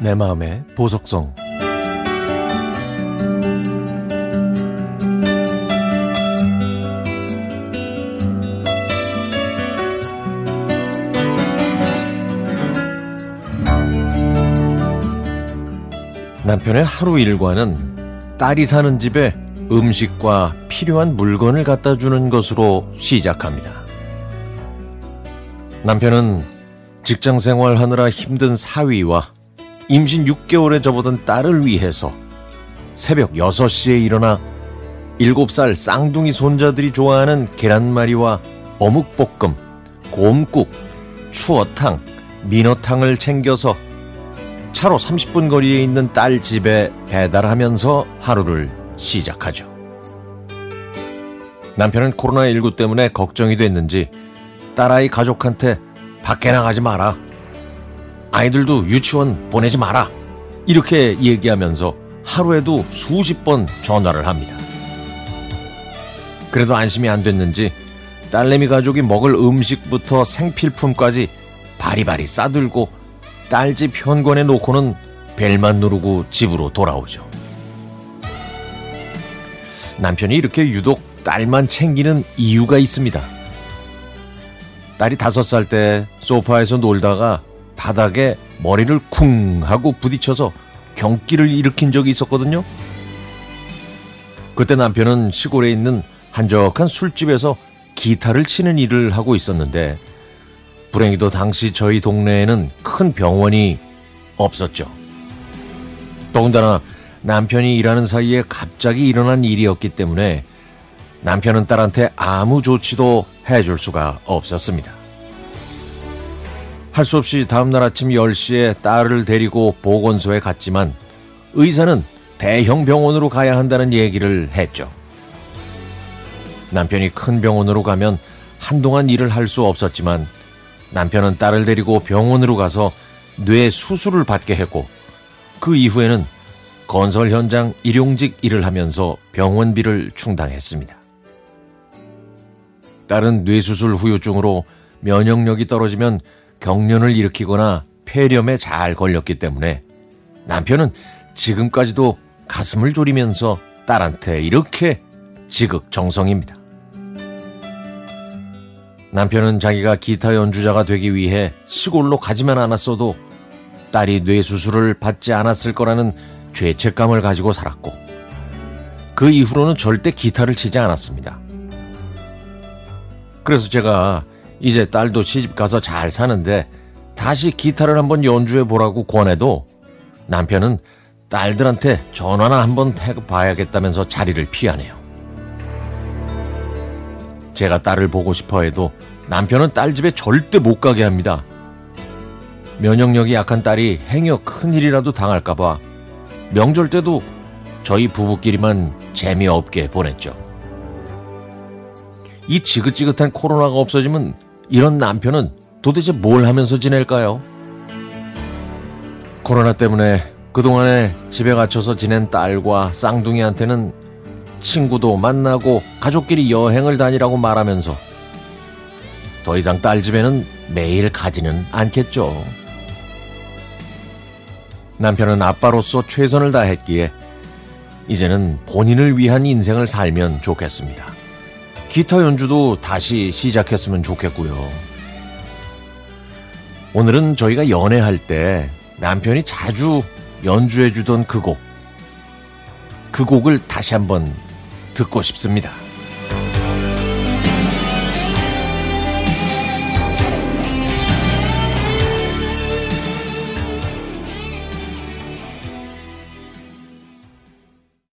내 마음의 보석성 남편의 하루 일과는 딸이 사는 집에 음식과 필요한 물건을 갖다 주는 것으로 시작합니다. 남편은 직장 생활하느라 힘든 사위와 임신 6개월에 접어든 딸을 위해서 새벽 6시에 일어나 7살 쌍둥이 손자들이 좋아하는 계란말이와 어묵볶음, 곰국, 추어탕, 민어탕을 챙겨서 차로 30분 거리에 있는 딸 집에 배달하면서 하루를 시작하죠. 남편은 코로나19 때문에 걱정이 됐는지 딸아이 가족한테 밖에 나가지 마라. 아이들도 유치원 보내지 마라. 이렇게 얘기하면서 하루에도 수십 번 전화를 합니다. 그래도 안심이 안 됐는지 딸내미 가족이 먹을 음식부터 생필품까지 바리바리 싸들고 딸집 현관에 놓고는 벨만 누르고 집으로 돌아오죠. 남편이 이렇게 유독 딸만 챙기는 이유가 있습니다. 딸이 다섯 살 때 소파에서 놀다가 바닥에 머리를 쿵 하고 부딪혀서 경기를 일으킨 적이 있었거든요. 그때 남편은 시골에 있는 한적한 술집에서 기타를 치는 일을 하고 있었는데 불행히도 당시 저희 동네에는 큰 병원이 없었죠. 더군다나 남편이 일하는 사이에 갑자기 일어난 일이었기 때문에 남편은 딸한테 아무 조치도 해줄 수가 없었습니다. 할 수 없이 다음날 아침 10시에 딸을 데리고 보건소에 갔지만 의사는 대형 병원으로 가야 한다는 얘기를 했죠. 남편이 큰 병원으로 가면 한동안 일을 할 수 없었지만 남편은 딸을 데리고 병원으로 가서 뇌 수술을 받게 했고 그 이후에는 건설 현장 일용직 일을 하면서 병원비를 충당했습니다. 딸은 뇌수술 후유증으로 면역력이 떨어지면 경련을 일으키거나 폐렴에 잘 걸렸기 때문에 남편은 지금까지도 가슴을 졸이면서 딸한테 이렇게 지극정성입니다. 남편은 자기가 기타 연주자가 되기 위해 시골로 가지만 않았어도 딸이 뇌수술을 받지 않았을 거라는 죄책감을 가지고 살았고 그 이후로는 절대 기타를 치지 않았습니다. 그래서 제가 이제 딸도 시집 가서 잘 사는데 다시 기타를 한번 연주해 보라고 권해도 남편은 딸들한테 전화나 한번 해봐야겠다면서 자리를 피하네요. 제가 딸을 보고 싶어 해도 남편은 딸 집에 절대 못 가게 합니다. 면역력이 약한 딸이 행여 큰일이라도 당할까봐 명절 때도 저희 부부끼리만 재미없게 보냈죠. 이 지긋지긋한 코로나가 없어지면 이런 남편은 도대체 뭘 하면서 지낼까요? 코로나 때문에 그동안에 집에 갇혀서 지낸 딸과 쌍둥이한테는 친구도 만나고 가족끼리 여행을 다니라고 말하면서 더 이상 딸 집에는 매일 가지는 않겠죠. 남편은 아빠로서 최선을 다했기에 이제는 본인을 위한 인생을 살면 좋겠습니다. 기타 연주도 다시 시작했으면 좋겠고요. 오늘은 저희가 연애할 때 남편이 자주 연주해주던 그 곡, 그 곡을 다시 한번 듣고 싶습니다.